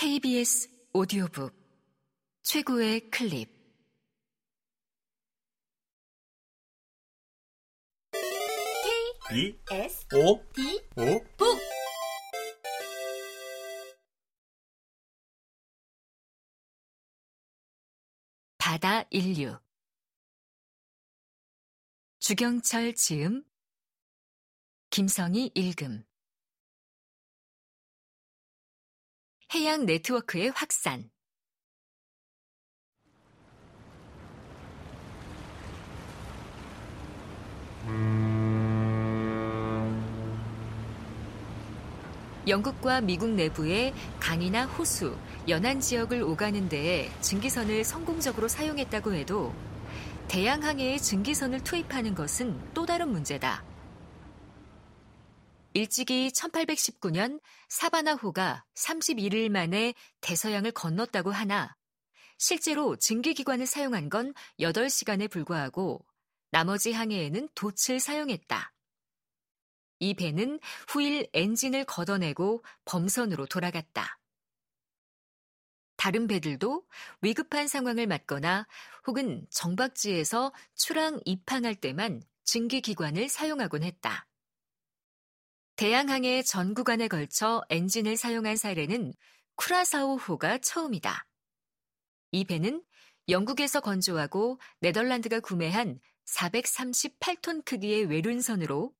KBS 오디오북 최고의 클립. B S O D O 북. 바다 인류. 주경철 지음. 김성희 읽음 해양 네트워크의 확산 영국과 미국 내부의 강이나 호수, 연안 지역을 오가는 데에 증기선을 성공적으로 사용했다고 해도 대양 항해에 증기선을 투입하는 것은 또 다른 문제다. 일찍이 1819년 사바나호가 31일 만에 대서양을 건넜다고 하나 실제로 증기기관을 사용한 건 8시간에 불과하고 나머지 항해에는 돛을 사용했다. 이 배는 후일 엔진을 걷어내고 범선으로 돌아갔다. 다른 배들도 위급한 상황을 맞거나 혹은 정박지에서 출항 입항할 때만 증기기관을 사용하곤 했다. 대양항해 전 구간에 걸쳐 엔진을 사용한 사례는 쿠라사오호가 처음이다. 이 배는 영국에서 건조하고 네덜란드가 구매한 438톤 크기의 외륜선으로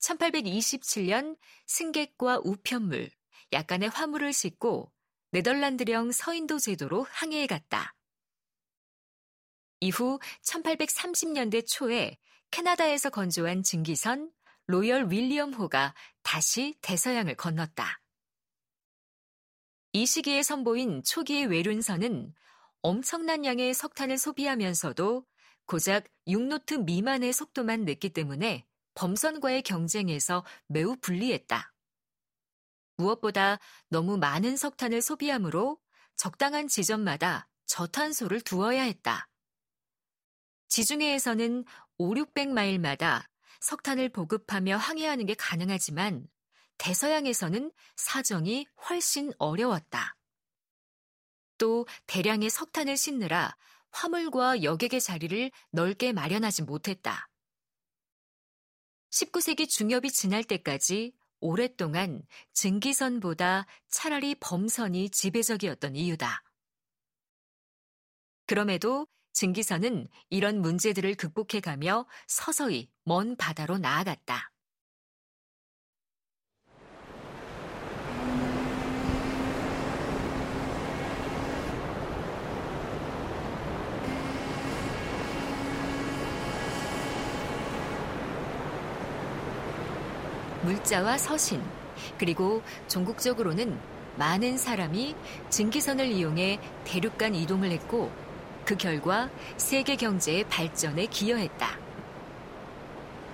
1827년 승객과 우편물, 약간의 화물을 싣고 네덜란드령 서인도 제도로 항해에 갔다. 이후 1830년대 초에 캐나다에서 건조한 증기선 로열 윌리엄호가 다시 대서양을 건넜다. 이 시기에 선보인 초기의 외륜선은 엄청난 양의 석탄을 소비하면서도 고작 6노트 미만의 속도만 냈기 때문에 범선과의 경쟁에서 매우 불리했다. 무엇보다 너무 많은 석탄을 소비하므로 적당한 지점마다 저탄소를 두어야 했다. 지중해에서는 5, 600마일마다 석탄을 보급하며 항해하는 게 가능하지만 대서양에서는 사정이 훨씬 어려웠다. 또 대량의 석탄을 싣느라 화물과 여객의 자리를 넓게 마련하지 못했다. 19세기 중엽이 지날 때까지 오랫동안 증기선보다 차라리 범선이 지배적이었던 이유다. 그럼에도 증기선은 이런 문제들을 극복해 가며 서서히 먼 바다로 나아갔다. 물자와 서신, 그리고 종국적으로는 많은 사람이 증기선을 이용해 대륙 간 이동을 했고 그 결과 세계 경제의 발전에 기여했다.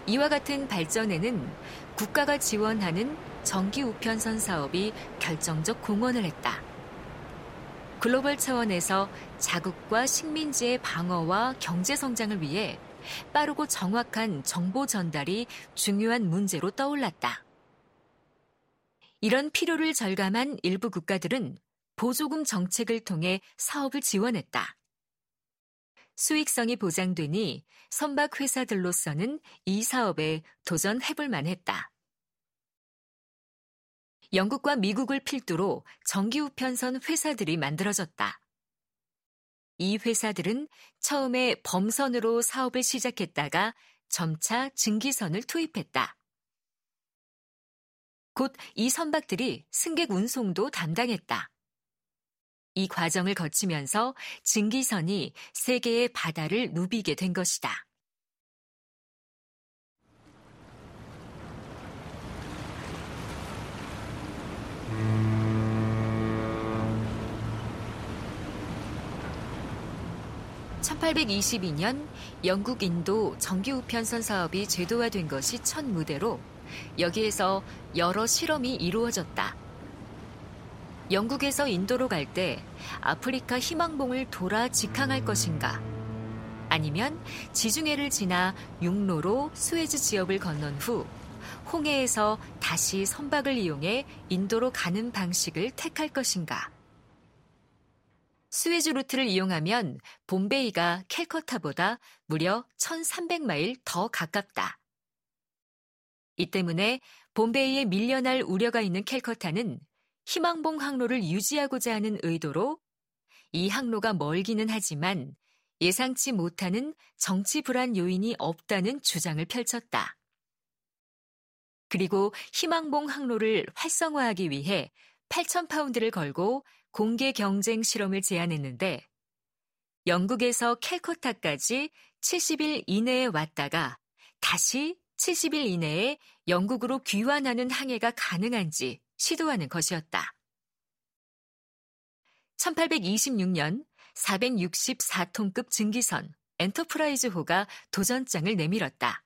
이와 같은 발전에는 국가가 지원하는 전기 우편선 사업이 결정적 공헌을 했다. 글로벌 차원에서 자국과 식민지의 방어와 경제 성장을 위해 빠르고 정확한 정보 전달이 중요한 문제로 떠올랐다. 이런 필요를 절감한 일부 국가들은 보조금 정책을 통해 사업을 지원했다. 수익성이 보장되니 선박 회사들로서는 이 사업에 도전해볼 만했다. 영국과 미국을 필두로 전기우편선 회사들이 만들어졌다. 이 회사들은 처음에 범선으로 사업을 시작했다가 점차 증기선을 투입했다. 곧 이 선박들이 승객 운송도 담당했다. 이 과정을 거치면서 증기선이 세계의 바다를 누비게 된 것이다. 1822년 영국 인도 정기우편선 사업이 제도화된 것이 첫 무대로 여기에서 여러 실험이 이루어졌다. 영국에서 인도로 갈 때 아프리카 희망봉을 돌아 직항할 것인가? 아니면 지중해를 지나 육로로 수에즈 지역을 건넌 후 홍해에서 다시 선박을 이용해 인도로 가는 방식을 택할 것인가? 수에즈 루트를 이용하면 봄베이가 캘커타보다 무려 1300마일 더 가깝다. 이 때문에 봄베이에 밀려날 우려가 있는 캘커타는 희망봉 항로를 유지하고자 하는 의도로 이 항로가 멀기는 하지만 예상치 못하는 정치 불안 요인이 없다는 주장을 펼쳤다. 그리고 희망봉 항로를 활성화하기 위해 8,000파운드를 걸고 공개 경쟁 실험을 제안했는데 영국에서 캘커타까지 70일 이내에 왔다가 다시 70일 이내에 영국으로 귀환하는 항해가 가능한지 시도하는 것이었다. 1826년 464톤급 증기선 엔터프라이즈호가 도전장을 내밀었다.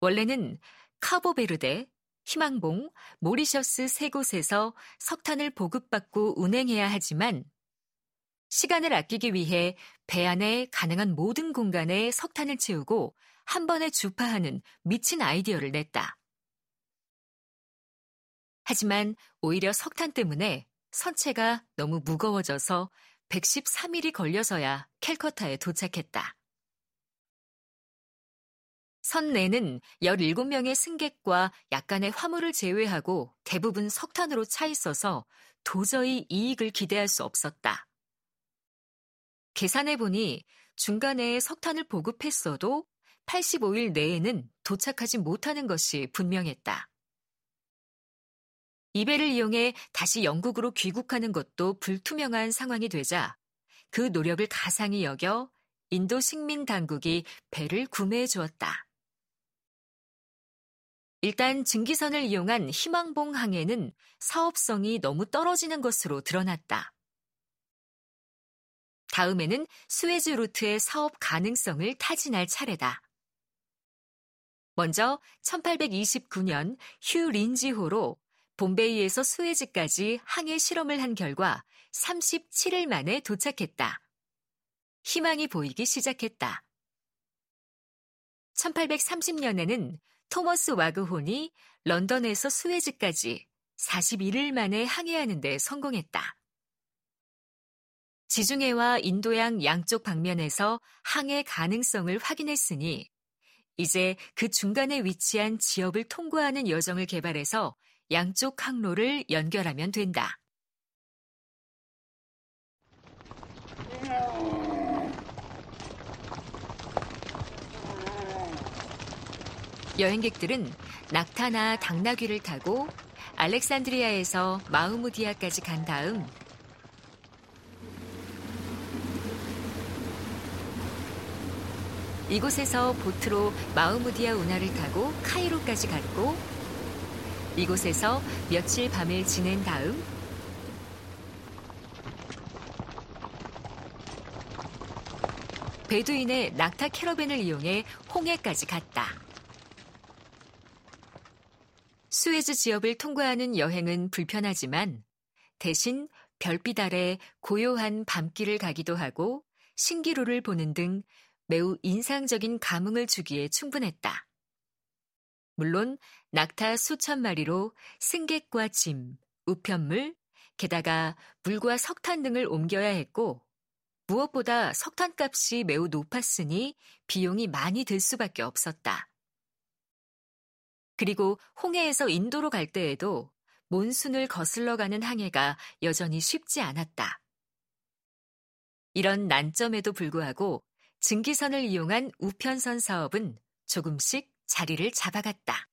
원래는 카보베르데, 희망봉, 모리셔스 세 곳에서 석탄을 보급받고 운행해야 하지만 시간을 아끼기 위해 배 안에 가능한 모든 공간에 석탄을 채우고 한 번에 주파하는 미친 아이디어를 냈다. 하지만 오히려 석탄 때문에 선체가 너무 무거워져서 113일이 걸려서야 캘커타에 도착했다. 선내는 17명의 승객과 약간의 화물을 제외하고 대부분 석탄으로 차 있어서 도저히 이익을 기대할 수 없었다. 계산해 보니 중간에 석탄을 보급했어도 85일 내에는 도착하지 못하는 것이 분명했다. 이 배를 이용해 다시 영국으로 귀국하는 것도 불투명한 상황이 되자 그 노력을 가상히 여겨 인도 식민 당국이 배를 구매해 주었다. 일단 증기선을 이용한 희망봉 항해는 사업성이 너무 떨어지는 것으로 드러났다. 다음에는 스웨즈 루트의 사업 가능성을 타진할 차례다. 먼저 1829년 휴 린지호로 봄베이에서 스웨즈까지 항해 실험을 한 결과 37일 만에 도착했다. 희망이 보이기 시작했다. 1830년에는 토머스 와그혼이 런던에서 스웨즈까지 41일 만에 항해하는 데 성공했다. 지중해와 인도양 양쪽 방면에서 항해 가능성을 확인했으니 이제 그 중간에 위치한 지역을 통과하는 여정을 개발해서 양쪽 항로를 연결하면 된다. 여행객들은 낙타나 당나귀를 타고 알렉산드리아에서 마우무디아까지 간 다음 이곳에서 보트로 마우무디아 운하를 타고 카이로까지 갔고 이곳에서 며칠 밤을 지낸 다음 베두인의 낙타 캐러밴을 이용해 홍해까지 갔다. 스웨즈 지역을 통과하는 여행은 불편하지만 대신 별빛 아래 고요한 밤길을 가기도 하고 신기루를 보는 등 매우 인상적인 감흥을 주기에 충분했다. 물론 낙타 수천 마리로 승객과 짐, 우편물, 게다가 물과 석탄 등을 옮겨야 했고 무엇보다 석탄 값이 매우 높았으니 비용이 많이 들 수밖에 없었다. 그리고 홍해에서 인도로 갈 때에도 몬순을 거슬러 가는 항해가 여전히 쉽지 않았다. 이런 난점에도 불구하고 증기선을 이용한 우편선 사업은 조금씩 자리를 잡아갔다.